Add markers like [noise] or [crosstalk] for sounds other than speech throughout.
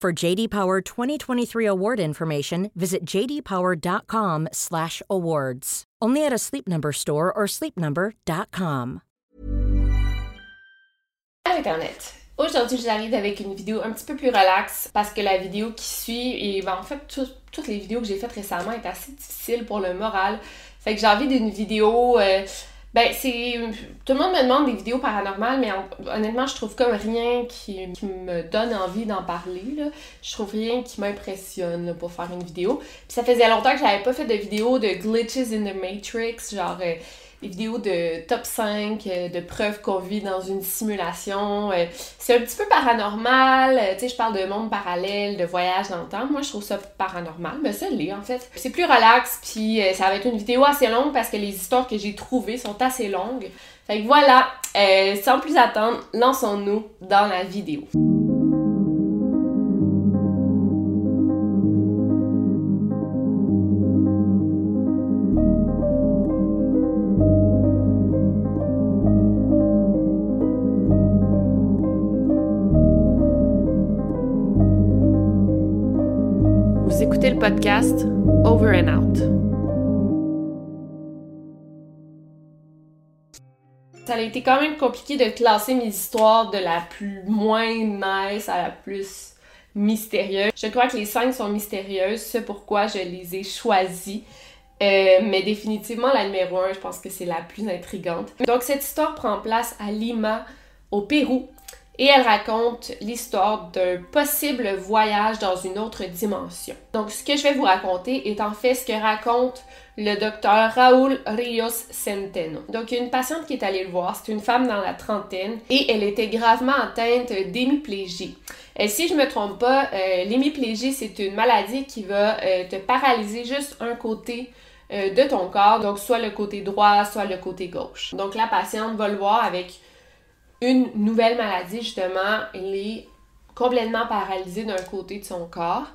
For JD Power 2023 award information, visit jdpower.com/awards. Only at a Sleep Number store or sleepnumber.com. Internet. Aujourd'hui, j'arrive avec une vidéo un petit peu plus relax parce que la vidéo qui suit, et ben, en fait, tout- toutes les vidéos que j'ai faites récemment est assez difficile pour le moral. Fait que j'ai envie d'une vidéo. euh, ben, c'est. Tout le monde me demande des vidéos paranormales, mais hon- honnêtement, je trouve comme rien qui, qui me donne envie d'en parler. Là. Je trouve rien qui m'impressionne pour faire une vidéo. Puis ça faisait longtemps que j'avais pas fait de vidéo de glitches in the Matrix, genre. euh, des vidéos de top 5, euh, de preuves qu'on vit dans une simulation. euh, c'est un petit peu paranormal, euh, tu sais, je parle de monde parallèle, de voyage dans le temps. Moi, je trouve ça paranormal, mais ça l'est en fait. C'est plus relax, puis ça va être une vidéo assez longue parce que les histoires que j'ai trouvées sont assez longues. Fait que voilà, sans plus attendre, lançons-nous dans la vidéo. Podcast Over and Out. Ça a été quand même compliqué de classer mes histoires de la plus moins nice à la plus mystérieuse. Je crois que les cinq sont mystérieuses, c'est pourquoi je les ai choisies. Euh, mais définitivement, la numéro un, je pense que c'est la plus intrigante. Donc, cette histoire prend place à Lima, au Pérou, et elle raconte l'histoire d'un possible voyage dans une autre dimension. Donc, ce que je vais vous raconter est en fait ce que raconte le docteur Raúl Rios Centeno. Donc, une patiente qui est allée le voir, c'est une femme dans la trentaine, et elle était gravement atteinte d'hémiplégie. Euh, si je me trompe pas, euh, l'hémiplégie, c'est une maladie qui va euh, te paralyser juste un côté de ton corps, donc soit le côté droit, soit le côté gauche. Donc, la patiente va le voir avec une nouvelle maladie, justement, elle est complètement paralysée d'un côté de son corps.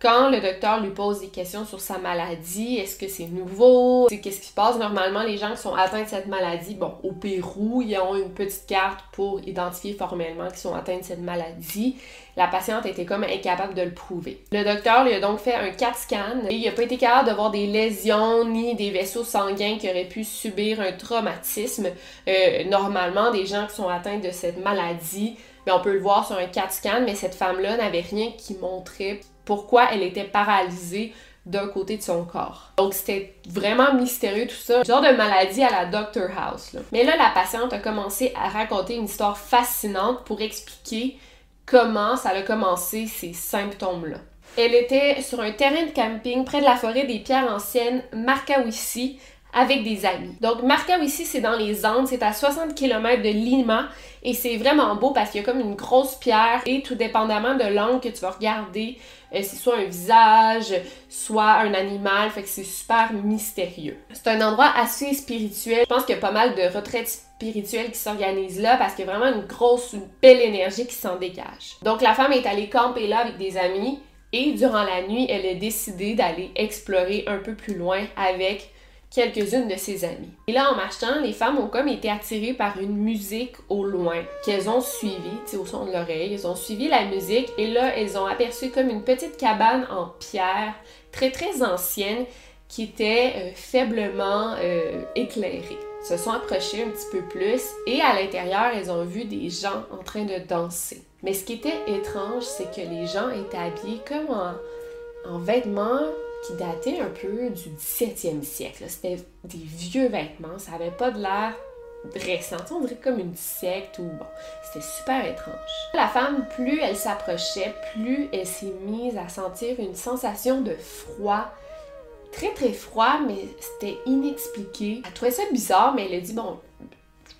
Quand le docteur lui pose des questions sur sa maladie, est-ce que c'est nouveau? Qu'est-ce qui se passe? Normalement, les gens qui sont atteints de cette maladie, bon, au Pérou, ils ont une petite carte pour identifier formellement qu'ils sont atteints de cette maladie. La patiente était comme incapable de le prouver. Le docteur lui a donc fait un CAT scan et il n'a pas été capable de voir des lésions ni des vaisseaux sanguins qui auraient pu subir un traumatisme. Euh, normalement, des gens qui sont atteints de cette maladie, mais on peut le voir sur un CAT scan, mais cette femme-là n'avait rien qui montrait pourquoi elle était paralysée d'un côté de son corps. Donc c'était vraiment mystérieux tout ça, genre de maladie à la Doctor House. Mais là, la patiente a commencé à raconter une histoire fascinante pour expliquer comment ça a commencé ces symptômes-là. Elle était sur un terrain de camping près de la forêt des pierres anciennes Marcawissi avec des amis. Donc Marcawissi, c'est dans les Andes, c'est à 60 km de Lima et c'est vraiment beau parce qu'il y a comme une grosse pierre et tout dépendamment de l'angle que tu vas regarder, euh, c'est soit un visage, soit un animal, fait que c'est super mystérieux. C'est un endroit assez spirituel. Je pense qu'il y a pas mal de retraites spirituelles qui s'organisent là parce qu'il y a vraiment une grosse, une belle énergie qui s'en dégage. Donc la femme est allée camper là avec des amis et durant la nuit, elle a décidé d'aller explorer un peu plus loin avec quelques-unes de ses amies. Et là, en marchant, les femmes ont comme été attirées par une musique au loin qu'elles ont suivie, au son de l'oreille. Elles ont suivi la musique et là, elles ont aperçu comme une petite cabane en pierre, très très ancienne, qui était euh, faiblement euh, éclairée. Se sont approchées un petit peu plus et à l'intérieur, elles ont vu des gens en train de danser. Mais ce qui était étrange, c'est que les gens étaient habillés comme en, vêtements qui dataient un peu du 17e siècle. C'était des vieux vêtements, ça avait pas de l'air récent. On dirait comme une secte ou bon, c'était super étrange. La femme, plus elle s'approchait, plus elle s'est mise à sentir une sensation de froid. Très très froid, mais c'était inexpliqué. Elle trouvait ça bizarre, mais elle a dit bon,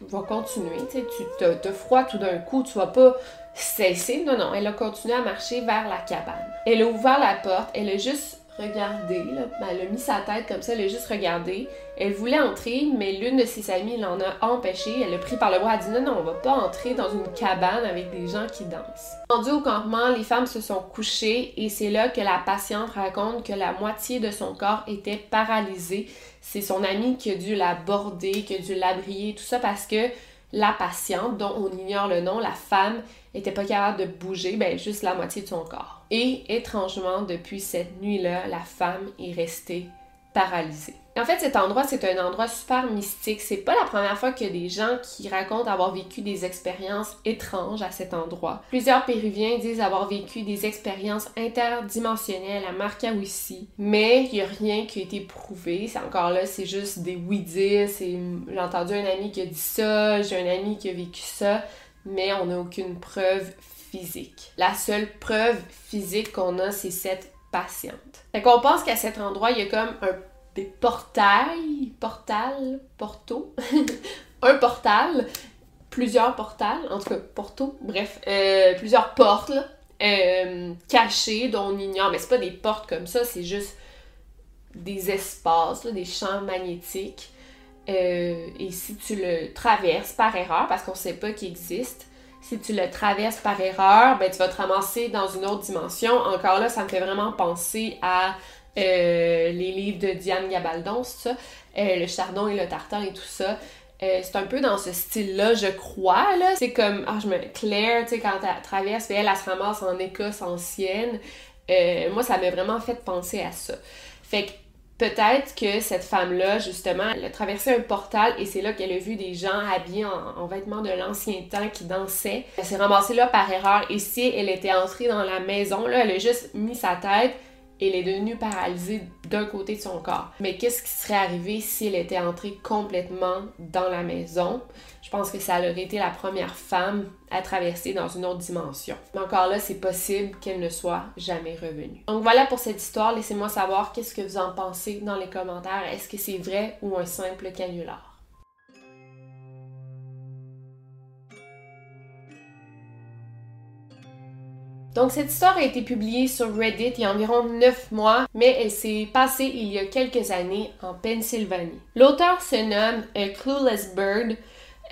vais continuer. Tu te, te froid tout d'un coup, tu vas pas cesser. Non, non, elle a continué à marcher vers la cabane. Elle a ouvert la porte, elle a juste regardé. Ben, elle a mis sa tête comme ça, elle a juste regardé. Elle voulait entrer, mais l'une de ses amies l'en a empêché. Elle l'a pris par le bras, elle a dit non, non, on va pas entrer dans une cabane avec des gens qui dansent. Rendu au campement, les femmes se sont couchées et c'est là que la patiente raconte que la moitié de son corps était paralysée. C'est son amie qui a dû la border, qui a dû l'abrier, tout ça parce que la patiente, dont on ignore le nom, la femme, était pas capable de bouger, ben juste la moitié de son corps. Et étrangement, depuis cette nuit-là, la femme est restée paralysée. En fait, cet endroit, c'est un endroit super mystique. C'est pas la première fois a des gens qui racontent avoir vécu des expériences étranges à cet endroit. Plusieurs Péruviens disent avoir vécu des expériences interdimensionnelles à Marcahuisi, mais il y a rien qui a été prouvé. C'est encore là, c'est juste des oui-dire. J'ai entendu un ami qui a dit ça, j'ai un ami qui a vécu ça mais on n'a aucune preuve physique. La seule preuve physique qu'on a, c'est cette patiente. Fait qu'on pense qu'à cet endroit, il y a comme des portails, portal, porto, [laughs] un portal, plusieurs portals, en tout cas porto, bref, euh, plusieurs portes euh, cachées dont on ignore, mais c'est pas des portes comme ça, c'est juste des espaces, des champs magnétiques euh, et si tu le traverses par erreur, parce qu'on sait pas qu'il existe, si tu le traverses par erreur, ben, tu vas te ramasser dans une autre dimension. Encore là, ça me fait vraiment penser à euh, les livres de Diane Gabaldon, ça, euh, le chardon et le tartan et tout ça. c'est un peu dans ce style-là, je crois. C'est comme, ah, je me. Claire, tu sais, quand elle traverse, elle, elle se ramasse en Écosse ancienne. moi, ça m'a vraiment fait penser à ça. Fait que Peut-être que cette femme-là, justement, elle a traversé un portal et c'est là qu'elle a vu des gens habillés en, vêtements de l'ancien temps qui dansaient. Elle s'est ramassée là par erreur et si elle était entrée dans la maison, là, elle a juste mis sa tête et elle est devenue paralysée d'un côté de son corps. Mais qu'est-ce qui serait arrivé si elle était entrée complètement dans la maison? Je pense que ça aurait été la première femme à traverser dans une autre dimension. Mais encore là, c'est possible qu'elle ne soit jamais revenue. Donc voilà pour cette histoire. Laissez-moi savoir qu'est-ce que vous en pensez dans les commentaires. Est-ce que c'est vrai ou un simple canular? Donc cette histoire a été publiée sur Reddit il y a environ 9 mois, mais elle s'est passée il y a quelques années en Pennsylvanie. L'auteur se nomme A Clueless Bird,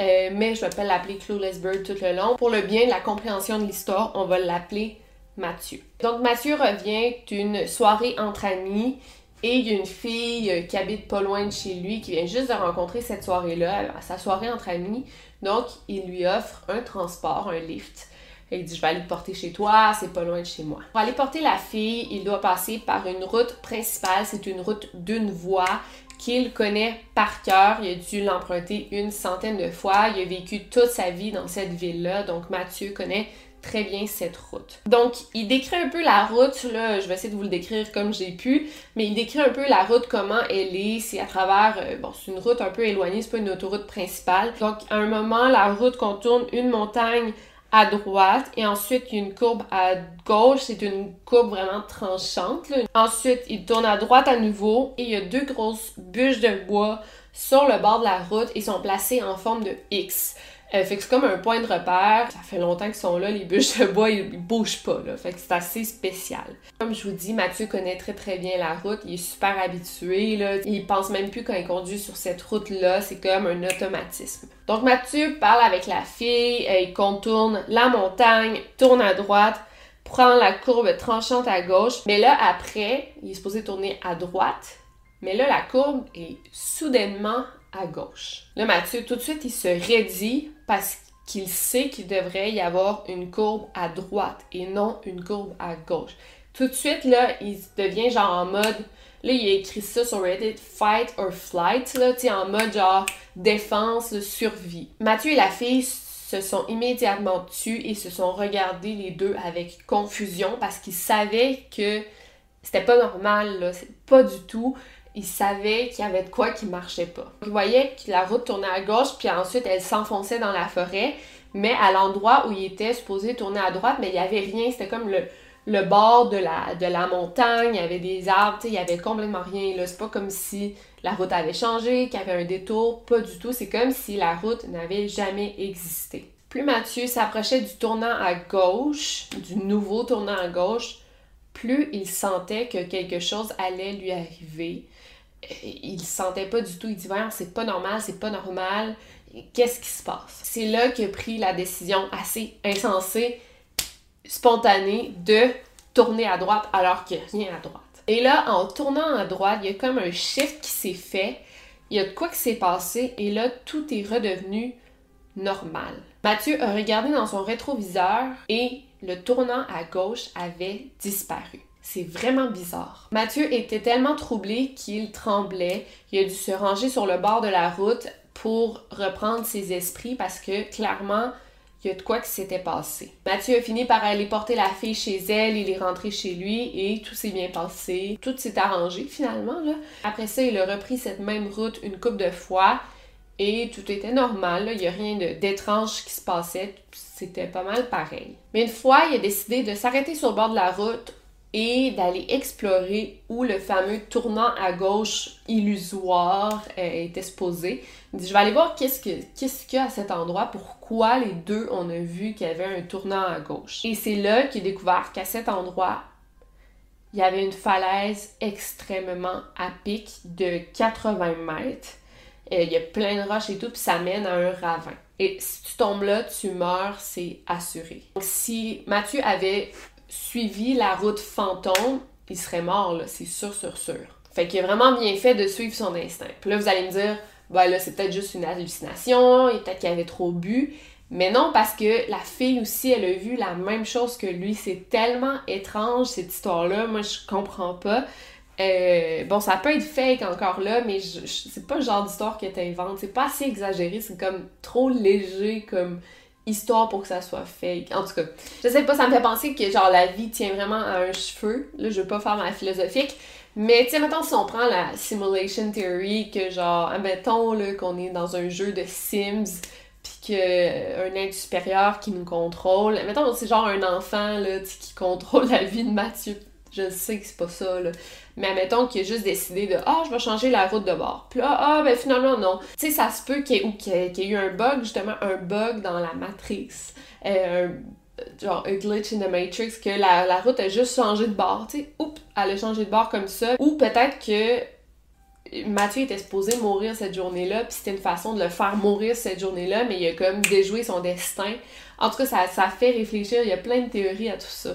euh, mais je vais pas l'appeler Clueless Bird tout le long. Pour le bien de la compréhension de l'histoire, on va l'appeler Mathieu. Donc Mathieu revient d'une soirée entre amis et il y a une fille euh, qui habite pas loin de chez lui qui vient juste de rencontrer cette soirée-là, sa soirée entre amis. Donc il lui offre un transport, un lift il dit, je vais aller te porter chez toi, c'est pas loin de chez moi. Pour aller porter la fille, il doit passer par une route principale. C'est une route d'une voie qu'il connaît par cœur. Il a dû l'emprunter une centaine de fois. Il a vécu toute sa vie dans cette ville-là. Donc Mathieu connaît très bien cette route. Donc, il décrit un peu la route, là, je vais essayer de vous le décrire comme j'ai pu, mais il décrit un peu la route, comment elle est, c'est à travers, euh, bon, c'est une route un peu éloignée, c'est pas une autoroute principale. Donc, à un moment, la route contourne une montagne à droite et ensuite il y a une courbe à gauche, c'est une courbe vraiment tranchante. Ensuite, il tourne à droite à nouveau et il y a deux grosses bûches de bois sur le bord de la route et sont placées en forme de X. Fait que c'est comme un point de repère. Ça fait longtemps qu'ils sont là, les bûches de bois, ils, bougent pas, là. Fait que c'est assez spécial. Comme je vous dis, Mathieu connaît très très bien la route. Il est super habitué, là. Il pense même plus quand il conduit sur cette route-là. C'est comme un automatisme. Donc Mathieu parle avec la fille, euh, il contourne la montagne, tourne à droite, prend la courbe tranchante à gauche. Mais là, après, il est supposé tourner à droite. Mais là, la courbe est soudainement à gauche. Là, Mathieu, tout de suite, il se raidit parce qu'il sait qu'il devrait y avoir une courbe à droite et non une courbe à gauche. Tout de suite, là, il devient genre en mode. Là, il a écrit ça sur Reddit, fight or flight, là, tu en mode genre défense, survie. Mathieu et la fille se sont immédiatement tus et se sont regardés les deux avec confusion parce qu'ils savaient que c'était pas normal, là, pas du tout. Ils savaient qu'il y avait de quoi qui marchait pas. Ils voyaient que la route tournait à gauche, puis ensuite elle s'enfonçait dans la forêt, mais à l'endroit où il était supposé tourner à droite, mais il y avait rien, c'était comme le, le bord de la, de la montagne, il y avait des arbres, il y avait complètement rien. Là. C'est pas comme si la route avait changé, qu'il y avait un détour, pas du tout. C'est comme si la route n'avait jamais existé. Plus Mathieu s'approchait du tournant à gauche, du nouveau tournant à gauche, plus il sentait que quelque chose allait lui arriver. Il sentait pas du tout. Il dit c'est pas normal, c'est pas normal. Qu'est-ce qui se passe? C'est là qu'il a pris la décision assez insensée spontané de tourner à droite alors qu'il n'y a rien à droite. Et là, en tournant à droite, il y a comme un shift qui s'est fait, il y a quoi qui s'est passé, et là, tout est redevenu normal. Mathieu a regardé dans son rétroviseur et le tournant à gauche avait disparu. C'est vraiment bizarre. Mathieu était tellement troublé qu'il tremblait. Il a dû se ranger sur le bord de la route pour reprendre ses esprits parce que clairement, il y a de quoi qui s'était passé. Mathieu a fini par aller porter la fille chez elle, il est rentré chez lui et tout s'est bien passé. Tout s'est arrangé finalement. Après ça, il a repris cette même route une couple de fois et tout était normal. Il n'y a rien d'étrange qui se passait. C'était pas mal pareil. Mais une fois, il a décidé de s'arrêter sur le bord de la route et d'aller explorer où le fameux tournant à gauche illusoire euh, était exposé. Je vais aller voir qu'est-ce qu'il y a à cet endroit, pourquoi les deux on a vu qu'il y avait un tournant à gauche. Et c'est là qu'il a découvert qu'à cet endroit, il y avait une falaise extrêmement à pic de 80 mètres. Euh, il y a plein de roches et tout, puis ça mène à un ravin. Et si tu tombes là, tu meurs, c'est assuré. Donc, si Mathieu avait suivi la route fantôme, il serait mort, là, c'est sûr, sûr, sûr. Fait qu'il a vraiment bien fait de suivre son instinct. Puis là, vous allez me dire, ben là, c'est peut-être juste une hallucination, et peut-être qu'il avait trop bu. Mais non, parce que la fille aussi, elle a vu la même chose que lui. C'est tellement étrange, cette histoire-là. Moi, je comprends pas. Euh, bon, ça peut être fake encore là, mais c'est pas le genre d'histoire que t'inventes. C'est pas assez exagéré, c'est comme trop léger comme histoire pour que ça soit fake. En tout cas, je sais pas, ça me fait penser que genre la vie tient vraiment à un cheveu. Là, je veux pas faire ma philosophique. Mais tu sais, mettons, si on prend la simulation theory, que genre, admettons là, qu'on est dans un jeu de Sims, puis qu'un être supérieur qui nous contrôle, mettons, c'est genre un enfant là, qui contrôle [laughs] la vie de Mathieu. Je sais que c'est pas ça, là. Mais admettons qu'il a juste décidé de Ah, je vais changer la route de bord. Puis là, ah, ben finalement, non. Tu sais, ça se peut qu'il y, ait eu un bug, justement, un bug dans la matrice. Euh, genre un glitch in the matrix, que la, la route a juste changé de bord. Tu sais, oups, elle a changé de bord comme ça. Ou peut-être que Mathieu était supposé mourir cette journée-là, puis c'était une façon de le faire mourir cette journée-là, mais il a comme déjoué son destin en tout cas, ça, ça fait réfléchir, il y a plein de théories à tout ça.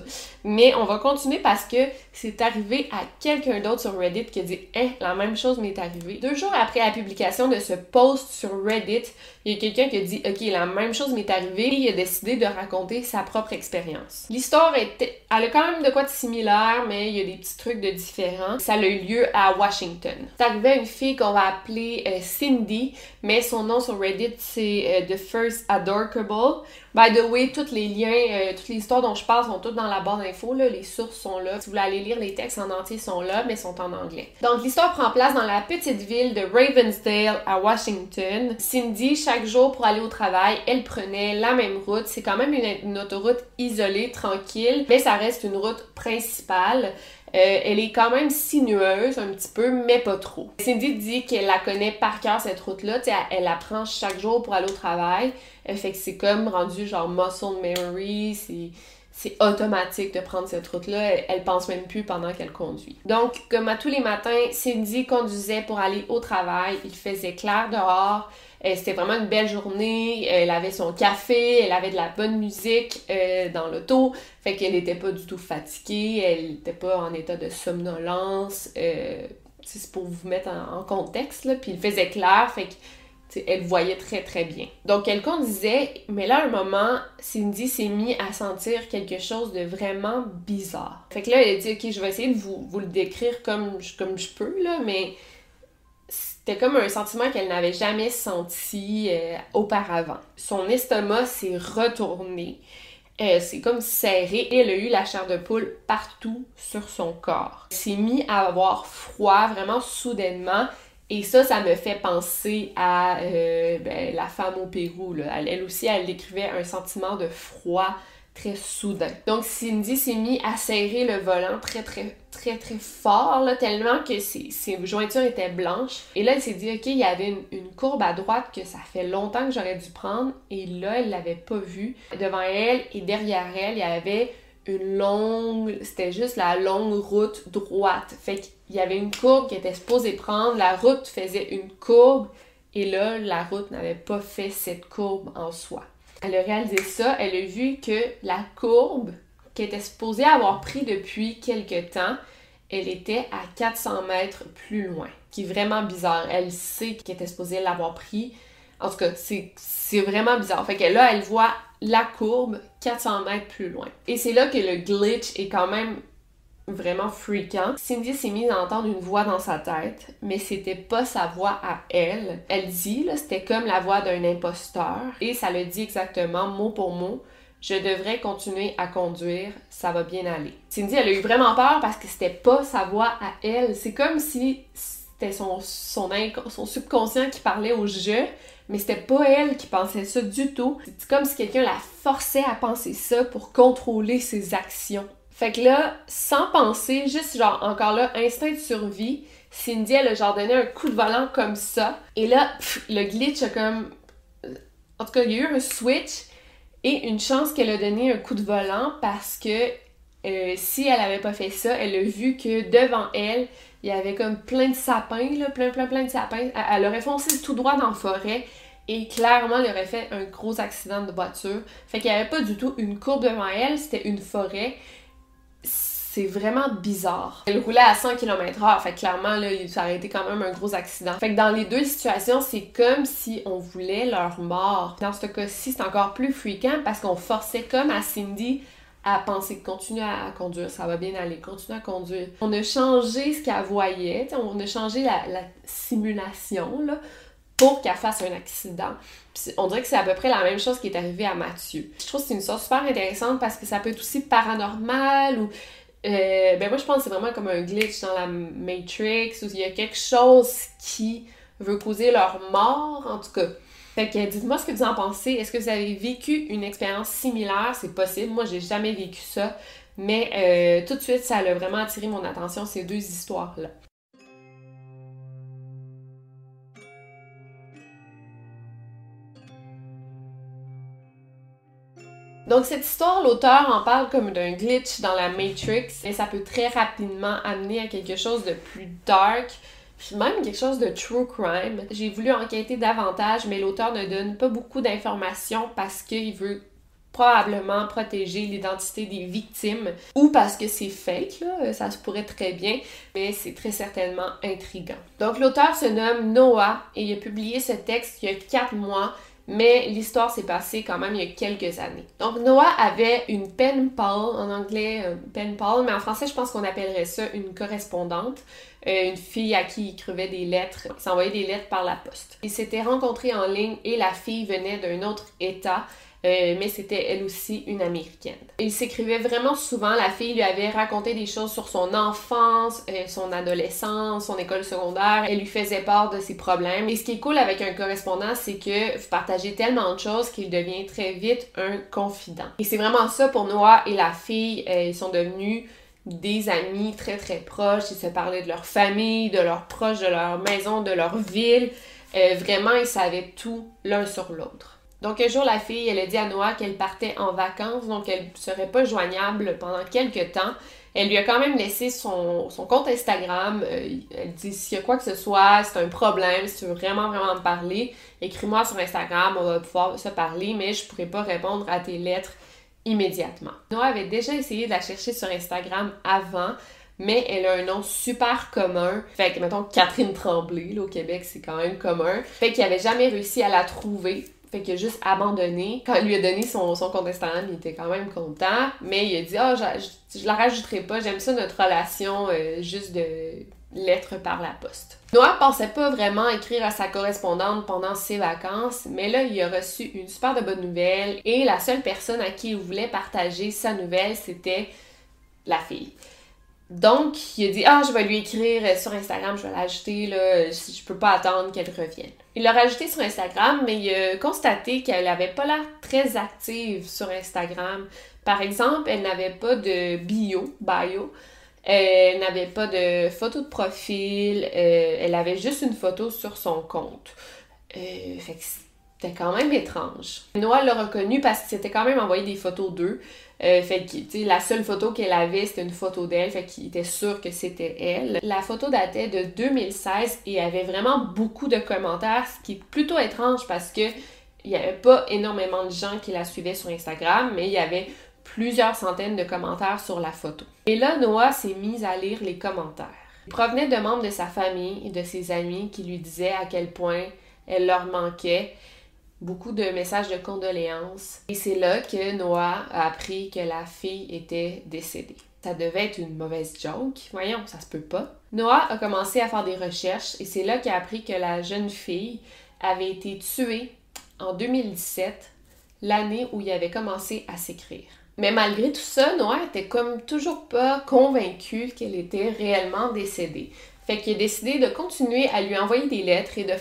Mais on va continuer parce que c'est arrivé à quelqu'un d'autre sur Reddit qui a dit Eh, la même chose m'est arrivée. Deux jours après la publication de ce post sur Reddit, il y a quelqu'un qui a dit Ok, la même chose m'est arrivée et il a décidé de raconter sa propre expérience. L'histoire était. Elle a quand même de quoi de similaire, mais il y a des petits trucs de différents. Ça a eu lieu à Washington. C'est arrivé à une fille qu'on va appeler euh, Cindy, mais son nom sur Reddit c'est euh, The First Adorkable. By the way, tous les liens, euh, toutes les histoires dont je parle sont toutes dans la barre les sources sont là. Si vous voulez aller lire les textes en entier, sont là, mais sont en anglais. Donc l'histoire prend place dans la petite ville de Ravensdale à Washington. Cindy, chaque jour pour aller au travail, elle prenait la même route. C'est quand même une autoroute isolée, tranquille, mais ça reste une route principale. Euh, elle est quand même sinueuse un petit peu, mais pas trop. Cindy dit qu'elle la connaît par cœur cette route-là. Elle, elle la prend chaque jour pour aller au travail. Fait que c'est comme rendu genre muscle memory, automatique de prendre cette route-là. Elle, elle, pense même plus pendant qu'elle conduit. Donc, comme à tous les matins, Cindy conduisait pour aller au travail. Il faisait clair dehors. Euh, c'était vraiment une belle journée. Elle avait son café, elle avait de la bonne musique euh, dans l'auto. Fait qu'elle n'était pas du tout fatiguée, elle n'était pas en état de somnolence. Euh, c'est pour vous mettre en, contexte, là. Puis il faisait clair, fait que elle voyait très très bien. Donc elle conduisait, mais là à un moment, Cindy s'est mis à sentir quelque chose de vraiment bizarre. Fait que là elle a dit ok je vais essayer de vous, vous le décrire comme, comme je peux là, mais C'était comme un sentiment qu'elle n'avait jamais senti euh, auparavant. Son estomac s'est retourné. Euh, c'est comme serré et elle a eu la chair de poule partout sur son corps. Elle s'est mis à avoir froid vraiment soudainement et ça, ça me fait penser à euh, ben, la femme au Pérou. Elle, aussi, elle décrivait un sentiment de froid très soudain. Donc Cindy s'est mis à serrer le volant très très très très fort, tellement que ses, jointures étaient blanches. Et là, elle s'est dit, ok, il y avait une, courbe à droite que ça fait longtemps que j'aurais dû prendre. Et là, elle l'avait pas vue. Devant elle et derrière elle, il y avait une longue, c'était juste la longue route droite. Fait qu'il y avait une courbe qui était supposée prendre, la route faisait une courbe, et là, la route n'avait pas fait cette courbe en soi. Elle a réalisé ça, elle a vu que la courbe qui était supposée avoir pris depuis quelque temps, elle était à 400 mètres plus loin. Qui est vraiment bizarre. Elle sait qu'elle était supposée l'avoir pris. En tout cas, c'est vraiment bizarre. Fait que là, elle voit la courbe 400 mètres plus loin. Et c'est là que le glitch est quand même vraiment freakant. Cindy s'est mise à entendre une voix dans sa tête, mais c'était pas sa voix à elle. Elle dit, là, c'était comme la voix d'un imposteur, et ça le dit exactement, mot pour mot. Je devrais continuer à conduire, ça va bien aller. Cindy, elle a eu vraiment peur parce que c'était pas sa voix à elle. C'est comme si c'était son, subconscient qui parlait au jeu, mais c'était pas elle qui pensait ça du tout. C'est comme si quelqu'un la forçait à penser ça pour contrôler ses actions. Fait que là, sans penser, juste genre encore là, instinct de survie, Cindy, elle a genre donné un coup de volant comme ça. Et là, le glitch a comme. En tout cas, il y a eu un switch et une chance qu'elle a donné un coup de volant parce que euh, si elle avait pas fait ça, elle a vu que devant elle, il y avait comme plein de sapins, là, plein, plein, plein de sapins. Elle aurait foncé tout droit dans la forêt et clairement, elle aurait fait un gros accident de voiture. Fait qu'il n'y avait pas du tout une courbe devant elle, c'était une forêt c'est vraiment bizarre. Elle roulait à 100 km/h, fait clairement, là, ça aurait été quand même un gros accident. Fait que dans les deux situations, c'est comme si on voulait leur mort. Dans ce cas-ci, c'est encore plus fréquent parce qu'on forçait comme à Cindy à penser, continue à conduire, ça va bien aller, continue à conduire. On a changé ce qu'elle voyait, on a changé la, la simulation, là, pour qu'elle fasse un accident. on dirait que c'est à peu près la même chose qui est arrivée à Mathieu. Je trouve que c'est une histoire super intéressante parce que ça peut être aussi paranormal ou euh, ben moi je pense que c'est vraiment comme un glitch dans la Matrix où il y a quelque chose qui veut causer leur mort en tout cas. Fait que dites-moi ce que vous en pensez. Est-ce que vous avez vécu une expérience similaire? C'est possible. Moi, j'ai jamais vécu ça. Mais euh, tout de suite, ça a vraiment attiré mon attention, ces deux histoires-là. Donc cette histoire, l'auteur en parle comme d'un glitch dans la Matrix et ça peut très rapidement amener à quelque chose de plus dark, puis même quelque chose de true crime. J'ai voulu enquêter davantage, mais l'auteur ne donne pas beaucoup d'informations parce qu'il veut probablement protéger l'identité des victimes ou parce que c'est fake, là, ça se pourrait très bien, mais c'est très certainement intriguant. Donc l'auteur se nomme Noah et il a publié ce texte il y a quatre mois mais l'histoire s'est passée quand même il y a quelques années. Donc Noah avait une pen pal, en anglais euh, pen pal, mais en français je pense qu'on appellerait ça une correspondante, euh, une fille à qui il écrivait des lettres, s'envoyait des lettres par la poste. Ils s'étaient rencontrés en ligne et la fille venait d'un autre état euh, mais c'était elle aussi une américaine. Il s'écrivait vraiment souvent, la fille lui avait raconté des choses sur son enfance, euh, son adolescence, son école secondaire, elle lui faisait part de ses problèmes. Et ce qui est cool avec un correspondant, c'est que vous partagez tellement de choses qu'il devient très vite un confident. Et c'est vraiment ça pour Noah et la fille, ils sont devenus des amis très très proches, ils se parlaient de leur famille, de leurs proches, de leur maison, de leur ville. vraiment, ils savaient tout l'un sur l'autre. Donc un jour, la fille, elle a dit à Noah qu'elle partait en vacances, donc elle serait pas joignable pendant quelques temps. Elle lui a quand même laissé son, compte Instagram. Euh, elle dit s'il y a quoi que ce soit, c'est un problème, si tu veux vraiment, vraiment me parler, écris-moi sur Instagram, on va pouvoir se parler, mais je pourrais pas répondre à tes lettres immédiatement. Noah avait déjà essayé de la chercher sur Instagram avant, mais elle a un nom super commun. Fait que, mettons, Catherine Tremblay, là, au Québec, c'est quand même commun. Fait qu'il avait jamais réussi à la trouver. Fait qu'il a juste abandonné. Quand il lui a donné son, son compte Instagram, il était quand même content. Mais il a dit Ah, oh, je, je, la rajouterai pas, j'aime ça notre relation euh, juste de lettre par la poste. Noah pensait pas vraiment écrire à sa correspondante pendant ses vacances, mais là, il a reçu une super de bonne nouvelle et la seule personne à qui il voulait partager sa nouvelle, c'était la fille. Donc, il a dit Ah, je vais lui écrire sur Instagram, je vais l'ajouter, là, je peux pas attendre qu'elle revienne. Il l'a rajouté sur Instagram, mais il a constaté qu'elle avait pas l'air très active sur Instagram. Par exemple, elle n'avait pas de bio, bio. Elle n'avait pas de photo de profil. Euh, elle avait juste une photo sur son compte. Euh, fait que c'était quand même étrange. Noah l'a reconnu parce qu'il s'était quand même envoyé des photos d'eux. Euh, fait que, la seule photo qu'elle avait, c'était une photo d'elle, fait qu'il était sûr que c'était elle. La photo datait de 2016 et avait vraiment beaucoup de commentaires, ce qui est plutôt étrange parce que il n'y avait pas énormément de gens qui la suivaient sur Instagram, mais il y avait plusieurs centaines de commentaires sur la photo. Et là, Noah s'est mise à lire les commentaires. Il provenait de membres de sa famille et de ses amis qui lui disaient à quel point elle leur manquait beaucoup de messages de condoléances. Et c'est là que Noah a appris que la fille était décédée. Ça devait être une mauvaise joke. Voyons, ça se peut pas. Noah a commencé à faire des recherches et c'est là qu'il a appris que la jeune fille avait été tuée en 2017, l'année où il avait commencé à s'écrire. Mais malgré tout ça, Noah était comme toujours pas convaincu qu'elle était réellement décédée. Fait qu'il a décidé de continuer à lui envoyer des lettres et de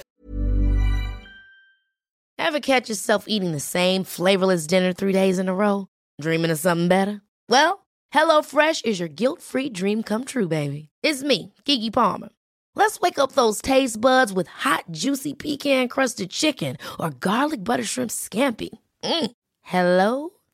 Ever catch yourself eating the same flavorless dinner three days in a row? Dreaming of something better? Well, HelloFresh is your guilt-free dream come true, baby. It's me, Kiki Palmer. Let's wake up those taste buds with hot, juicy pecan-crusted chicken or garlic butter shrimp scampi. Mm. Hello?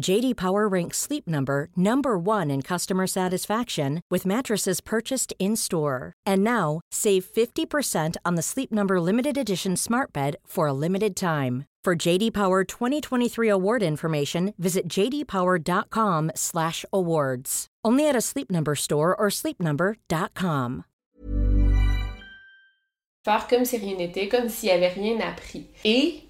JD Power ranks Sleep Number number 1 in customer satisfaction with mattresses purchased in-store. And now, save 50% on the Sleep Number limited edition Smart Bed for a limited time. For JD Power 2023 award information, visit jdpower.com/awards. Only at a Sleep Number store or sleepnumber.com. Faire comme si rien n'était, comme s'il avait rien appris. Et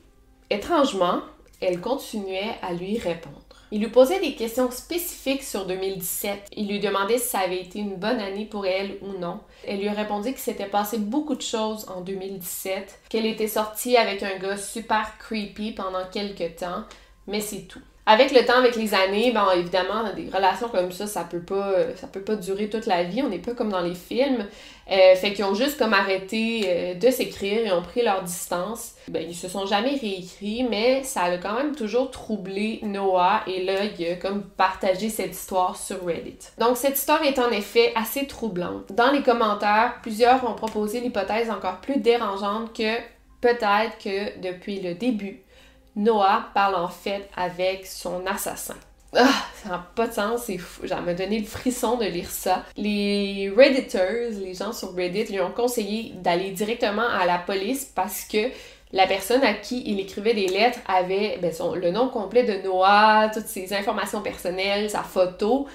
étrangement, elle continuait à lui répondre. Il lui posait des questions spécifiques sur 2017. Il lui demandait si ça avait été une bonne année pour elle ou non. Elle lui a répondu qu'il s'était passé beaucoup de choses en 2017, qu'elle était sortie avec un gars super creepy pendant quelques temps, mais c'est tout avec le temps, avec les années, bon, évidemment, des relations comme ça, ça peut pas, ça peut pas durer toute la vie. On n'est pas comme dans les films. Euh, fait qu'ils ont juste comme arrêté euh, de s'écrire et ont pris leur distance. Ben, ils se sont jamais réécrits, mais ça a quand même toujours troublé Noah et là, il a comme partagé cette histoire sur Reddit. Donc, cette histoire est en effet assez troublante. Dans les commentaires, plusieurs ont proposé l'hypothèse encore plus dérangeante que peut-être que depuis le début, Noah parle en fait avec son assassin. Ah, ça n'a pas de sens, c'est fou. Ça m'a donné le frisson de lire ça. Les Redditors, les gens sur Reddit, lui ont conseillé d'aller directement à la police parce que la personne à qui il écrivait des lettres avait ben, son, le nom complet de Noah, toutes ses informations personnelles, sa photo.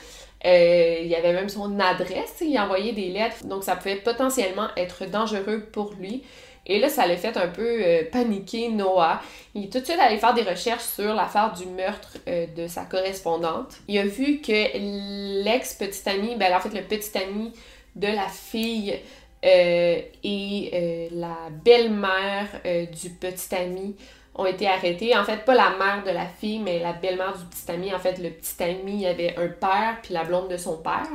Euh, il y avait même son adresse, il envoyait des lettres, donc ça pouvait potentiellement être dangereux pour lui. Et là, ça l'a fait un peu euh, paniquer Noah. Il est tout de suite allé faire des recherches sur l'affaire du meurtre euh, de sa correspondante. Il a vu que l'ex-petite amie, ben en fait le petit ami de la fille euh, et la belle-mère du petit ami ont été arrêtés. En fait, pas la mère de la fille, mais la belle-mère du petit ami. En fait, le petit ami avait un père, puis la blonde de son père.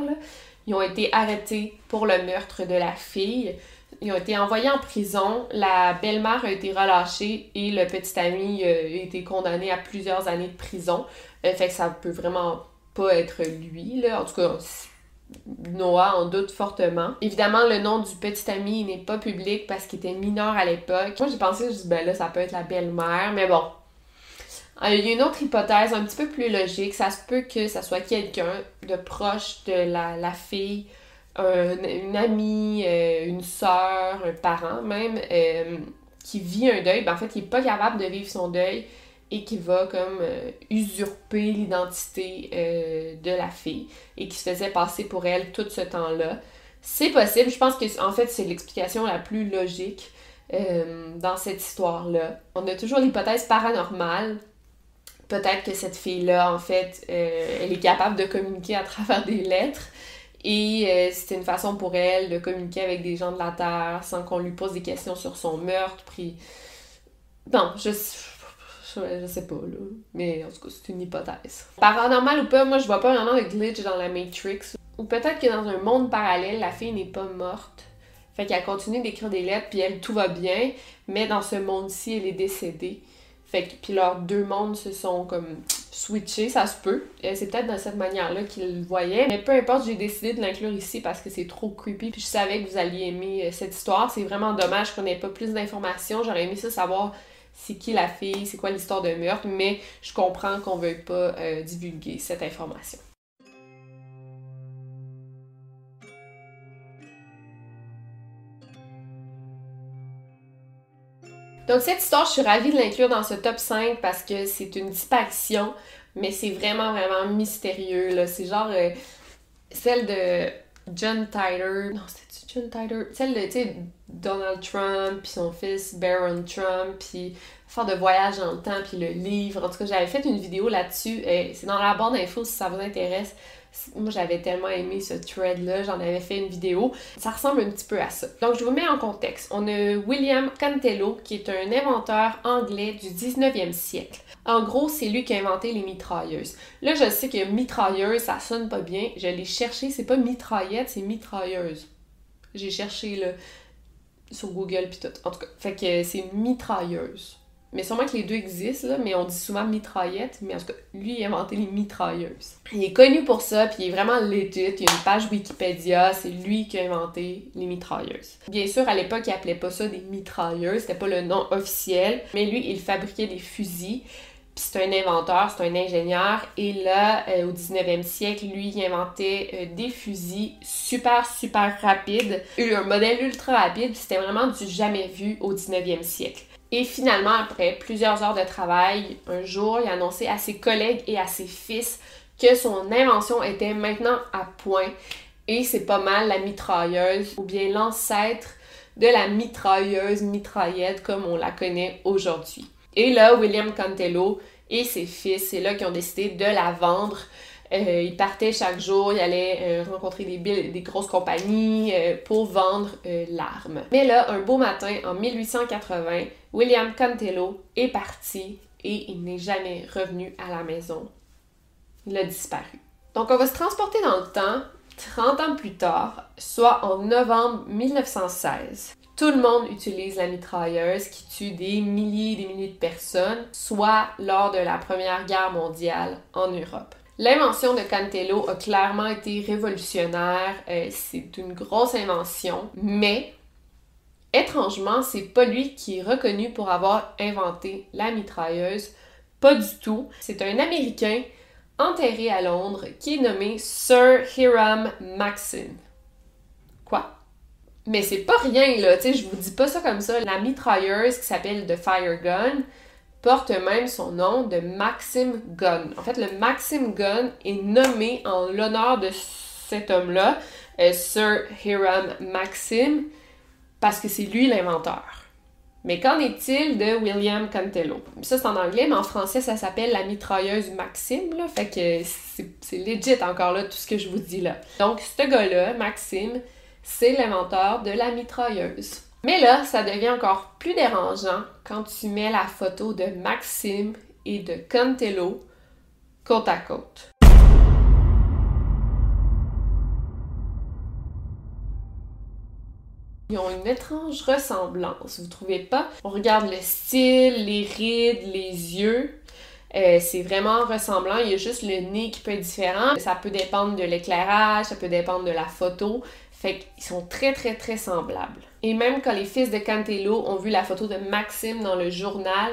Ils ont été arrêtés pour le meurtre de la fille. Ils ont été envoyés en prison, la belle-mère a été relâchée et le petit ami euh, a été condamné à plusieurs années de prison. Euh, fait que ça peut vraiment pas être lui, là. En tout cas, Noah en doute fortement. Évidemment, le nom du petit ami n'est pas public parce qu'il était mineur à l'époque. Moi, j'ai pensé, je dis, ben là, ça peut être la belle-mère, mais bon. Euh, il y a une autre hypothèse un petit peu plus logique. Ça se peut que ça soit quelqu'un de proche de la, la fille une amie, euh, une sœur, un parent même, euh, qui vit un deuil, ben en fait, il n'est pas capable de vivre son deuil et qui va comme euh, usurper l'identité de la fille et qui se faisait passer pour elle tout ce temps-là. C'est possible, je pense que en fait c'est l'explication la plus logique dans cette histoire-là. On a toujours l'hypothèse paranormale. Peut-être que cette fille-là, en fait, elle est capable de communiquer à travers des lettres. Et euh, c'était une façon pour elle de communiquer avec des gens de la Terre sans qu'on lui pose des questions sur son meurtre. Puis... Non, je, je, sais pas, là. Mais en tout cas, c'est une hypothèse. Paranormal ou pas, moi je vois pas vraiment de glitch dans la Matrix. Ou peut-être que dans un monde parallèle, la fille n'est pas morte. Fait qu'elle continue d'écrire des lettres, puis elle, tout va bien. Mais dans ce monde-ci, elle est décédée. Fait que, puis leurs deux mondes se sont comme switchés, ça se peut. C'est peut-être de cette manière-là qu'ils le voyaient. Mais peu importe, j'ai décidé de l'inclure ici parce que c'est trop creepy. Puis je savais que vous alliez aimer euh, cette histoire. C'est vraiment dommage qu'on n'ait pas plus d'informations. J'aurais aimé ça savoir c'est qui la fille, c'est quoi l'histoire de meurtre, mais je comprends qu'on veuille pas euh, divulguer cette information. Donc cette histoire, je suis ravie de l'inclure dans ce top 5 parce que c'est une disparition, mais c'est vraiment, vraiment mystérieux. C'est genre euh, celle de John Tyler. Non, c'est John Tyler? Celle de, tu sais, Donald Trump, puis son fils Baron Trump, puis faire de voyage dans le temps, puis le livre. En tout cas, j'avais fait une vidéo là-dessus. C'est dans la barre d'infos si ça vous intéresse. Moi, j'avais tellement aimé ce thread-là, j'en avais fait une vidéo. Ça ressemble un petit peu à ça. Donc, je vous mets en contexte. On a William Cantello, qui est un inventeur anglais du 19e siècle. En gros, c'est lui qui a inventé les mitrailleuses. Là, je sais que mitrailleuse, ça sonne pas bien. Je l'ai cherché, c'est pas mitraillette, c'est mitrailleuse. J'ai cherché là, sur Google puis tout. En tout cas, fait que c'est mitrailleuse. Mais sûrement que les deux existent, là, mais on dit souvent mitraillette, mais en tout cas, lui, il a inventé les mitrailleuses. Il est connu pour ça, puis il est vraiment legit. Il y a une page Wikipédia, c'est lui qui a inventé les mitrailleuses. Bien sûr, à l'époque, il appelait pas ça des mitrailleuses, c'était pas le nom officiel, mais lui, il fabriquait des fusils. Puis c'est un inventeur, c'est un ingénieur. Et là, euh, au 19e siècle, lui, il inventait euh, des fusils super, super rapides. Un modèle ultra rapide, c'était vraiment du jamais vu au 19e siècle. Et finalement, après plusieurs heures de travail, un jour, il a annoncé à ses collègues et à ses fils que son invention était maintenant à point. Et c'est pas mal la mitrailleuse, ou bien l'ancêtre de la mitrailleuse mitraillette comme on la connaît aujourd'hui. Et là, William Cantello et ses fils, c'est là qui ont décidé de la vendre euh, il partait chaque jour, il allait euh, rencontrer des, des, grosses compagnies euh, pour vendre l'arme. Mais là, un beau matin, en 1880, William Cantello est parti et il n'est jamais revenu à la maison. Il a disparu. Donc on va se transporter dans le temps, 30 ans plus tard, soit en novembre 1916. Tout le monde utilise la mitrailleuse qui tue des milliers et des milliers de personnes, soit lors de la Première Guerre mondiale en Europe. L'invention de Cantello a clairement été révolutionnaire, euh, c'est une grosse invention, mais étrangement, c'est pas lui qui est reconnu pour avoir inventé la mitrailleuse, pas du tout. C'est un Américain enterré à Londres qui est nommé Sir Hiram Maxim. Quoi? Mais c'est pas rien là, tu sais, je vous dis pas ça comme ça. La mitrailleuse qui s'appelle The Fire Gun, porte même son nom de Maxim Gunn. En fait, le Maxim Gunn est nommé en l'honneur de cet homme-là, euh, Sir Hiram Maxim, parce que c'est lui l'inventeur. Mais qu'en est-il de William Cantello? Ça, c'est en anglais, mais en français, ça s'appelle la mitrailleuse Maxim, là. Fait que c'est legit encore là, tout ce que je vous dis là. Donc, ce gars-là, Maxim, c'est l'inventeur de la mitrailleuse. Mais là, ça devient encore plus dérangeant quand tu mets la photo de Maxime et de Cantello côte à côte. Ils ont une étrange ressemblance, vous trouvez pas? On regarde le style, les rides, les yeux. Euh, c'est vraiment ressemblant, il y a juste le nez qui peut être différent. Ça peut dépendre de l'éclairage, ça peut dépendre de la photo. Fait qu'ils sont très très très semblables. Et même quand les fils de Cantello ont vu la photo de Maxime dans le journal,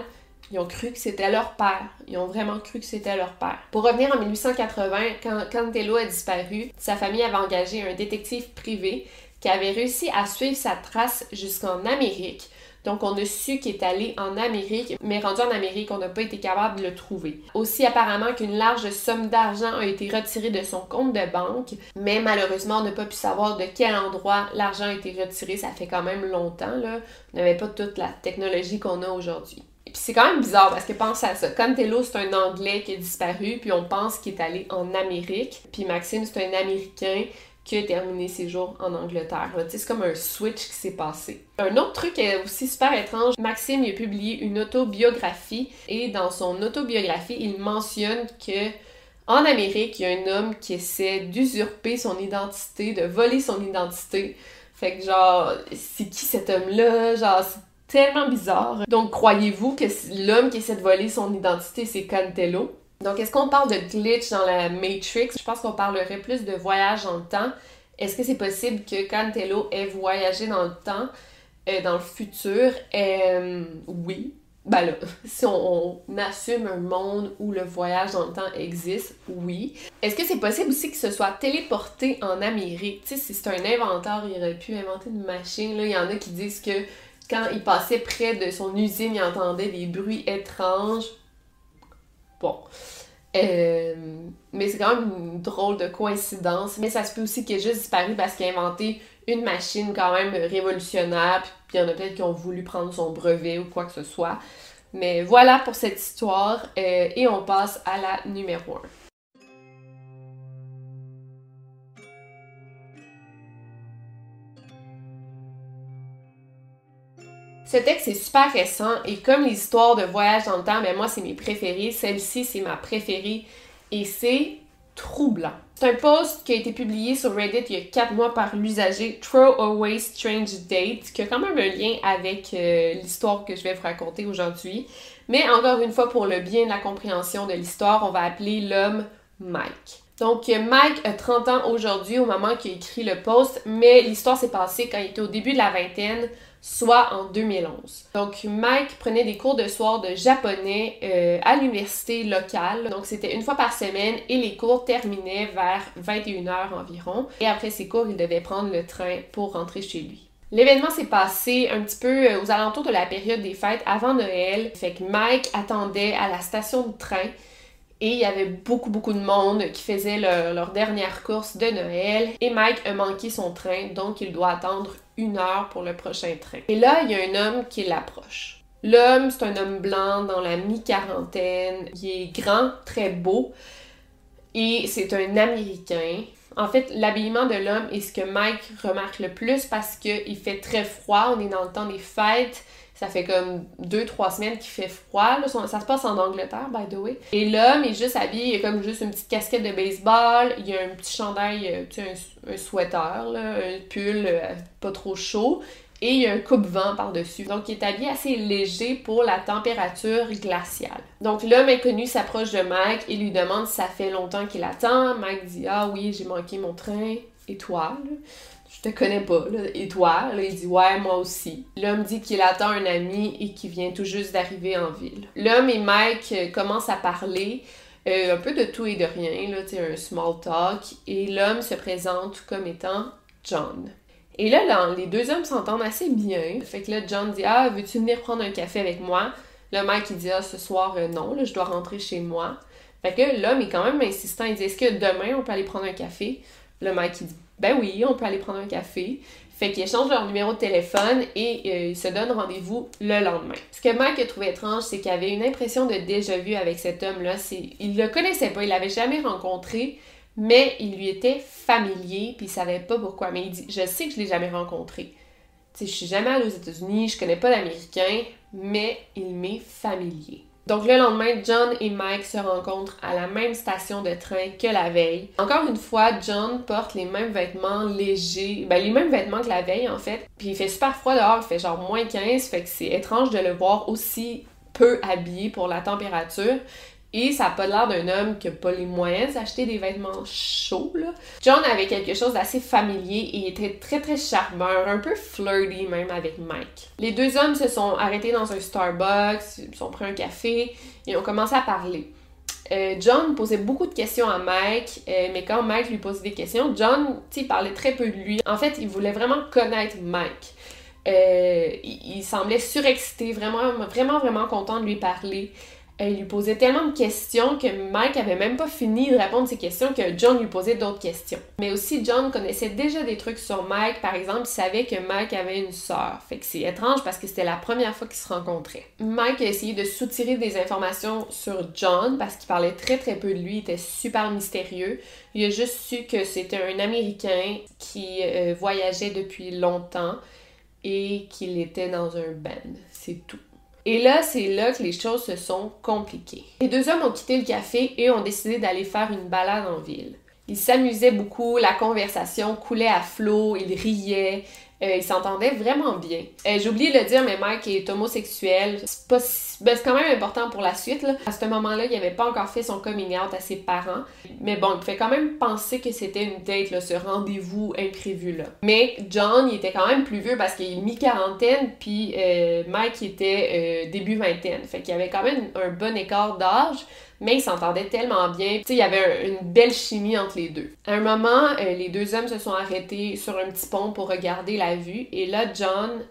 Ils ont cru que c'était leur père. Ils ont vraiment cru que c'était leur père. Pour revenir en 1880, quand Cantello a disparu, sa famille avait engagé un détective privé qui avait réussi à suivre sa trace jusqu'en Amérique. Donc, on a su qu'il est allé en Amérique, mais rendu en Amérique, on n'a pas été capable de le trouver. Aussi, apparemment qu'une large somme d'argent a été retirée de son compte de banque, mais malheureusement, on n'a pas pu savoir de quel endroit l'argent a été retiré. Ça fait quand même longtemps, là. On n'avait pas toute la technologie qu'on a aujourd'hui. Puis c'est quand même bizarre parce que pense à ça. Cantello, c'est un Anglais qui a disparu, puis on pense qu'il est allé en Amérique. Puis Maxime, c'est un Américain qui a terminé ses jours en Angleterre. C'est comme un switch qui s'est passé. Un autre truc est aussi super étrange, Maxime il a publié une autobiographie et dans son autobiographie, il mentionne que en Amérique, il y a un homme qui essaie d'usurper son identité, de voler son identité. Fait que genre, c'est qui cet homme-là? Genre, c'est tellement bizarre. Donc, croyez-vous que l'homme qui essaie de voler son identité, c'est Cantello? Donc, est-ce qu'on parle de glitch dans la Matrix? Je pense qu'on parlerait plus de voyage dans le temps. Est-ce que c'est possible que Cantello ait voyagé dans le temps, euh, dans le futur? Euh, oui. Ben là, [laughs] si on, assume un monde où le voyage dans le temps existe, oui. Est-ce que c'est possible aussi qu'il se soit téléporté en Amérique? Tu sais, si c'est un inventeur, il aurait pu inventer une machine. Là, il y en a qui disent que quand il passait près de son usine, il entendait des bruits étranges. Bon. Euh, mais c'est quand même une drôle de coïncidence. Mais ça se peut aussi qu'il ait juste disparu parce qu'il a inventé une machine quand même révolutionnaire. Puis il y en a peut-être qui ont voulu prendre son brevet ou quoi que ce soit. Mais voilà pour cette histoire. Euh, et on passe à la numéro 1. Ce texte est super récent et comme les histoires de voyage dans le temps, ben moi c'est mes préférées. Celle-ci c'est ma préférée et c'est troublant. C'est un post qui a été publié sur Reddit il y a 4 mois par l'usager Throw Away Strange Date, qui a quand même un lien avec euh, l'histoire que je vais vous raconter aujourd'hui. Mais encore une fois, pour le bien de la compréhension de l'histoire, on va appeler l'homme Mike. Donc, Mike a 30 ans aujourd'hui au moment qu'il écrit le post, mais l'histoire s'est passée quand il était au début de la vingtaine soit en 2011. Donc Mike prenait des cours de soir de japonais euh, à l'université locale. Donc c'était une fois par semaine et les cours terminaient vers 21h environ. Et après ces cours, il devait prendre le train pour rentrer chez lui. L'événement s'est passé un petit peu euh, aux alentours de la période des fêtes avant Noël. Fait que Mike attendait à la station de train et il y avait beaucoup, beaucoup de monde qui faisait leur, dernière course de Noël. Et Mike a manqué son train, donc il doit attendre une heure pour le prochain train. Et là, il y a un homme qui l'approche. L'homme, c'est un homme blanc dans la mi-quarantaine. Il est grand, très beau. Et c'est un Américain. En fait, l'habillement de l'homme est ce que Mike remarque le plus parce qu'il fait très froid. On est dans le temps des fêtes. Ça fait comme deux, trois semaines qu'il fait froid. Ça se passe en Angleterre, by the way. Et l'homme est juste habillé, il a comme juste une petite casquette de baseball, il a un petit chandail, euh, tu sais, un, sweater, un pull euh, pas trop chaud. Et il y a un coupe-vent par-dessus. Donc, il est habillé assez léger pour la température glaciale. Donc, l'homme inconnu s'approche de Mike et lui demande si ça fait longtemps qu'il attend. Mike dit Ah oui, j'ai manqué mon train. Étoile je te connais pas. Et toi? Là, il dit, ouais, moi aussi. L'homme dit qu'il attend un ami et qu'il vient tout juste d'arriver en ville. L'homme et Mike euh, commencent à parler. Euh, un peu de tout et de rien, là, un small talk, et l'homme se présente comme étant John. Et là, les deux hommes s'entendent assez bien. Fait que là, John dit Ah, veux-tu venir prendre un café avec moi? Le Mike, il dit Ah, ce soir, euh, non, là, je dois rentrer chez moi. Fait que l'homme est quand même insistant. Il dit Est-ce que demain, on peut aller prendre un café? Le Mike, il dit ben oui, on peut aller prendre un café. Fait qu'ils échangent leur numéro de téléphone et euh, ils se donnent rendez-vous le lendemain. Ce que Mike a trouvé étrange, c'est qu'il avait une impression de déjà-vu avec cet homme-là. Il le connaissait pas, il l'avait jamais rencontré, mais il lui était familier, puis il savait pas pourquoi. Mais il dit Je sais que je l'ai jamais rencontré. Tu sais, je suis jamais allé aux États-Unis, je connais pas d'Américain, mais il m'est familier. Donc le lendemain, John et Mike se rencontrent à la même station de train que la veille. Encore une fois, John porte les mêmes vêtements légers, ben les mêmes vêtements que la veille en fait. Puis il fait super froid dehors, il fait genre moins 15, fait que c'est étrange de le voir aussi peu habillé pour la température. Ça n'a pas l'air d'un homme qui n'a pas les moyens d'acheter des vêtements chauds. John avait quelque chose d'assez familier et était très très charmeur, un peu flirty même avec Mike. Les deux hommes se sont arrêtés dans un Starbucks, ils se sont pris un café et ont commencé à parler. Euh, John posait beaucoup de questions à Mike, euh, mais quand Mike lui posait des questions, John, parlait très peu de lui. En fait, il voulait vraiment connaître Mike. Euh, il, il, semblait surexcité, vraiment, vraiment, vraiment content de lui parler. Elle lui posait tellement de questions que Mike avait même pas fini de répondre ses questions que John lui posait d'autres questions. Mais aussi, John connaissait déjà des trucs sur Mike. Par exemple, il savait que Mike avait une sœur. Fait que c'est étrange parce que c'était la première fois qu'ils se rencontraient. Mike a essayé de soutirer des informations sur John parce qu'il parlait très très peu de lui. Il était super mystérieux. Il a juste su que c'était un Américain qui euh, voyageait depuis longtemps et qu'il était dans un band. C'est tout. Et là, c'est là que les choses se sont compliquées. Les deux hommes ont quitté le café et ont décidé d'aller faire une balade en ville. Ils s'amusaient beaucoup, la conversation coulait à flot, ils riaient, euh, ils s'entendaient vraiment bien. Euh, J'ai oublié de le dire, mais Mike est homosexuel. C'est pas ben, c'est quand même important pour la suite. Là. À ce moment-là, il n'avait pas encore fait son coming out à ses parents. Mais bon, il pouvait quand même penser que c'était une date, là, ce rendez-vous imprévu-là. Mais John, il était quand même plus vieux parce qu'il est mi-quarantaine, puis euh, Mike était euh, début vingtaine. Fait qu'il y avait quand même un bon écart d'âge mais ils s'entendaient tellement bien. Tu sais, il y avait une belle chimie entre les deux. À un moment, euh, les deux hommes se sont arrêtés sur un petit pont pour regarder la vue, et là, John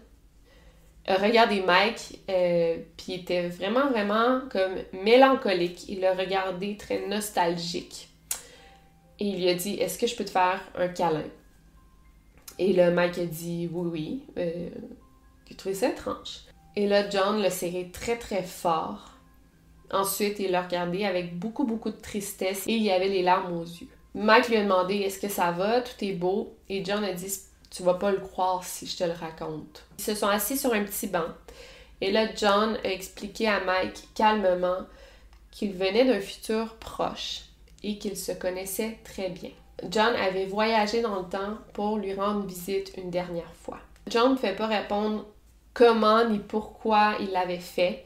regardé Mike, euh, puis il était vraiment, vraiment comme mélancolique. Il l'a regardé très nostalgique. Et il lui a dit Est-ce que je peux te faire un câlin? Et là, Mike a dit Oui, oui. Euh, trouvé ça étrange. Et là, John l'a serré très, très fort. Ensuite, il l'a regardé avec beaucoup, beaucoup de tristesse et il y avait les larmes aux yeux. Mike lui a demandé Est-ce que ça va? Tout est beau. Et John a dit tu vas pas le croire si je te le raconte. Ils se sont assis sur un petit banc. Et là, John a expliqué à Mike calmement qu'il venait d'un futur proche et qu'ils se connaissaient très bien. John avait voyagé dans le temps pour lui rendre visite une dernière fois. John ne fait pas répondre comment ni pourquoi il l'avait fait,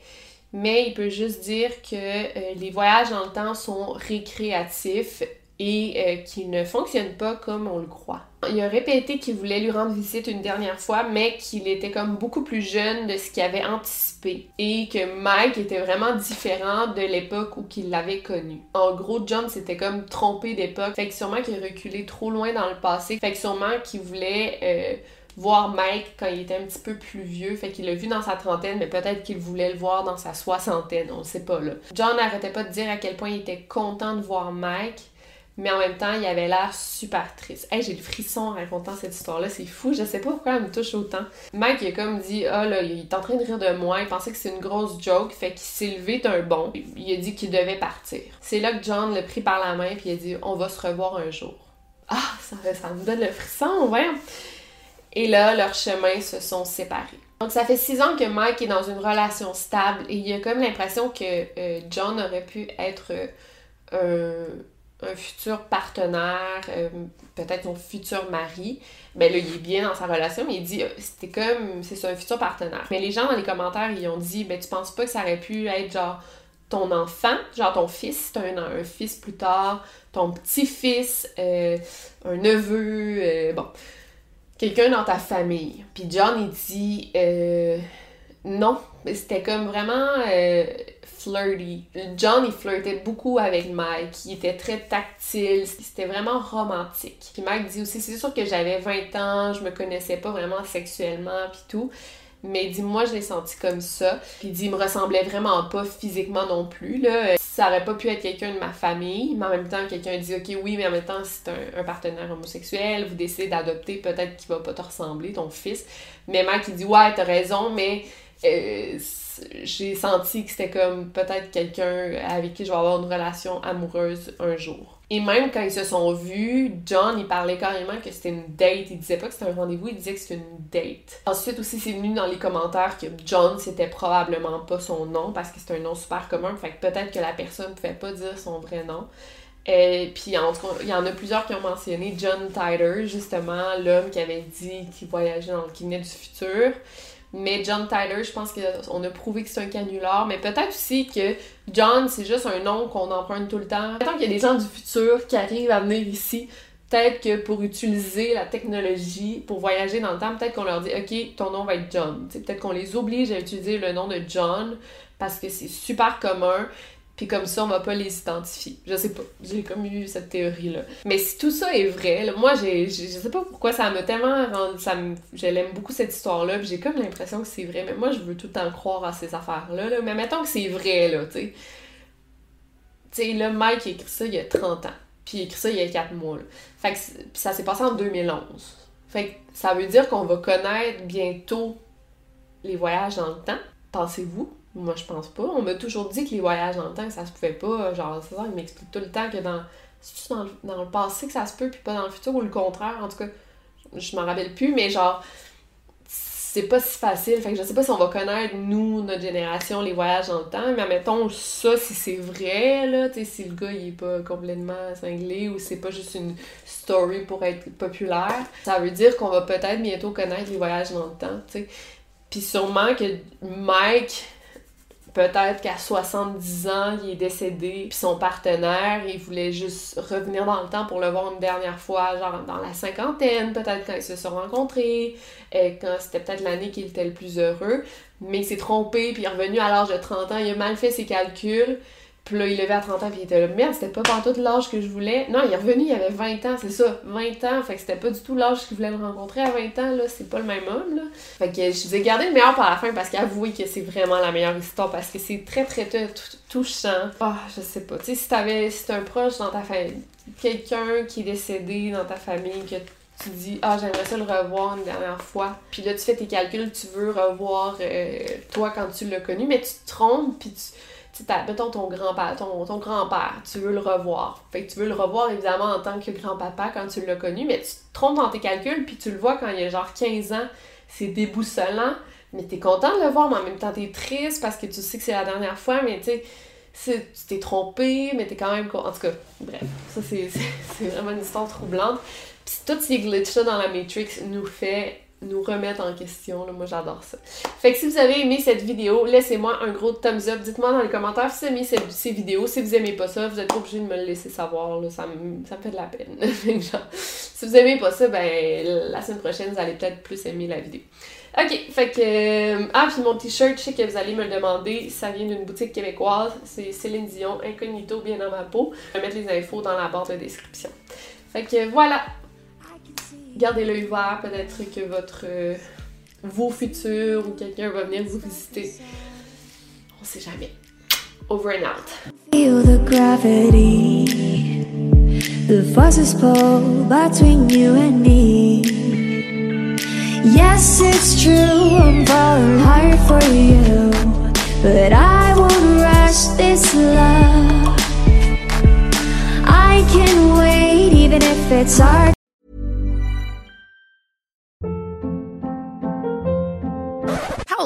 mais il peut juste dire que euh, les voyages dans le temps sont récréatifs et euh, qui ne fonctionne pas comme on le croit. Il a répété qu'il voulait lui rendre visite une dernière fois, mais qu'il était comme beaucoup plus jeune de ce qu'il avait anticipé et que Mike était vraiment différent de l'époque où qu'il l'avait connu. En gros, John s'était comme trompé d'époque, fait que sûrement qu'il reculé trop loin dans le passé, fait que sûrement qu'il voulait euh, voir Mike quand il était un petit peu plus vieux, fait qu'il l'a vu dans sa trentaine, mais peut-être qu'il voulait le voir dans sa soixantaine, on sait pas là. John n'arrêtait pas de dire à quel point il était content de voir Mike, mais en même temps, il avait l'air super triste. Hey, j'ai le frisson en racontant cette histoire-là, c'est fou, je sais pas pourquoi elle me touche autant. Mike, il a comme dit, ah là, il est en train de rire de moi, il pensait que c'était une grosse joke, fait qu'il s'est levé d'un bon, il a dit qu'il devait partir. C'est là que John l'a pris par la main, puis il a dit, on va se revoir un jour. Ah, ça, ça me donne le frisson, ouais. Et là, leurs chemins se sont séparés. Donc, ça fait six ans que Mike est dans une relation stable et il a comme l'impression que euh, John aurait pu être euh, un futur partenaire, euh, peut-être son futur mari, ben là, il est bien dans sa relation, mais il dit, euh, c'était comme, c'est ça, un futur partenaire. Mais les gens dans les commentaires, ils ont dit, ben tu penses pas que ça aurait pu être genre ton enfant, genre ton fils, t'as un, un fils plus tard, ton petit-fils, euh, un neveu, bon, quelqu'un dans ta famille. Puis John, il dit, non, c'était comme vraiment John, il flirtait beaucoup avec Mike. Il était très tactile. C'était vraiment romantique. Puis Mike dit aussi, c'est sûr que j'avais 20 ans, je me connaissais pas vraiment sexuellement, puis tout. Mais il dit, moi, je l'ai senti comme ça. Puis il dit, il me ressemblait vraiment pas physiquement non plus, là. Ça aurait pas pu être quelqu'un de ma famille, mais en même temps, quelqu'un dit, OK, oui, mais en même temps, c'est un, partenaire homosexuel, vous décidez d'adopter, peut-être qu'il va pas te ressembler, ton fils. Mais Mike, dit, ouais, t'as raison, mais euh, j'ai senti que c'était comme peut-être quelqu'un avec qui je vais avoir une relation amoureuse un jour. Et même quand ils se sont vus, John, il parlait carrément que c'était une date. Il disait pas que c'était un rendez-vous, il disait que c'était une date. Ensuite aussi, c'est venu dans les commentaires que John, c'était probablement pas son nom parce que c'est un nom super commun. Fait que peut-être que la personne pouvait pas dire son vrai nom. Et euh, puis, il y en a plusieurs qui ont mentionné John Tider, justement, l'homme qui avait dit qu'il voyageait dans le kiné du futur. Mais John Tyler, je pense qu'on a prouvé que c'est un canular. Mais peut-être aussi que John, c'est juste un nom qu'on emprunte tout le temps. Tant qu'il y a des gens du futur qui arrivent à venir ici, peut-être que pour utiliser la technologie, pour voyager dans le temps, peut-être qu'on leur dit OK, ton nom va être John. Peut-être qu'on les oblige à utiliser le nom de John parce que c'est super commun. Puis comme ça, on va pas les identifier. Je sais pas. J'ai comme eu cette théorie-là. Mais si tout ça est vrai, moi, j'ai, je sais pas pourquoi ça m'a tellement rendu. Ça je beaucoup cette histoire-là. J'ai comme l'impression que c'est vrai. Mais moi, je veux tout le temps croire à ces affaires-là. Là. Mais mettons que c'est vrai, là, tu sais. Tu sais, là, Mike a écrit ça il y a 30 ans. Puis il a écrit ça il y a 4 mois. Fait que ça s'est passé en 2011. Fait que ça veut dire qu'on va connaître bientôt les voyages dans le temps. Pensez-vous? Moi, je pense pas. On m'a toujours dit que les voyages dans le temps, ça se pouvait pas. Genre, c'est ça, il m'explique tout le temps que dans. Dans, dans le passé que ça se peut, puis pas dans le futur, ou le contraire. En tout cas, je m'en rappelle plus, mais genre, c'est pas si facile. Fait que je sais pas si on va connaître, nous, notre génération, les voyages dans le temps, mais mettons ça, si c'est vrai, là, tu sais, si le gars, il est pas complètement cinglé ou c'est pas juste une story pour être populaire, ça veut dire qu'on va peut-être bientôt connaître les voyages dans le temps, tu sais. Puis sûrement que Mike Peut-être qu'à 70 ans, il est décédé, puis son partenaire, il voulait juste revenir dans le temps pour le voir une dernière fois, genre dans la cinquantaine, peut-être quand ils se sont rencontrés, et quand c'était peut-être l'année qu'il était le plus heureux, mais il s'est trompé, puis il est revenu à l'âge de 30 ans, il a mal fait ses calculs, puis là, il levait à 30 ans, puis il était là, merde, c'était pas tout l'âge que je voulais. Non, il est revenu, il avait 20 ans, c'est ça, 20 ans, fait que c'était pas du tout l'âge qu'il voulait le rencontrer à 20 ans, là, c'est pas le même homme, là. Fait que je vous ai gardé le meilleur pour la fin parce qu'avouez que c'est vraiment la meilleure histoire parce que c'est très, très, touchant. Ah, je sais pas, tu sais, si t'avais, si t'as un proche dans ta famille, quelqu'un qui est décédé dans ta famille, que tu dis ah j'aimerais ça le revoir une dernière fois puis là tu fais tes calculs tu veux revoir euh, toi quand tu l'as connu mais tu te trompes puis tu tu mettons ton grand-père, ton, ton grand-père, tu veux le revoir. Fait que tu veux le revoir évidemment en tant que grand-papa quand tu l'as connu, mais tu te trompes dans tes calculs, puis tu le vois quand il a genre 15 ans, c'est déboussolant, mais t'es content de le voir, mais en même temps t'es triste parce que tu sais que c'est la dernière fois, mais tu sais, tu t'es trompé, mais t'es quand même... En tout cas, bref, ça c'est [laughs] vraiment une histoire troublante. Puis tous ces glitches-là dans la Matrix nous fait nous remettre en question. Moi, j'adore ça. Fait que si vous avez aimé cette vidéo, laissez-moi un gros thumbs up. Dites-moi dans les commentaires si vous aimez ces, vidéos. Si vous aimez pas ça, vous êtes obligé de me le laisser savoir. Ça, me, fait de la peine. [laughs] si vous aimez pas ça, ben la semaine prochaine, vous allez peut-être plus aimer la vidéo. Ok, fait que... Euh, ah, puis mon t-shirt, je sais que vous allez me le demander, ça vient d'une boutique québécoise. C'est Céline Dion, incognito, bien dans ma peau. Je vais mettre les infos dans la barre de description. Fait que voilà, gardez l'œil ouvert, peut-être que votre euh, vos futurs ou quelqu'un va venir vous visiter. On sait jamais. Over and out. Feel the gravity, the forces pull between you and me. Yes, it's true, I'm falling hard for you, but I won't rush this love. I can wait, even if it's hard.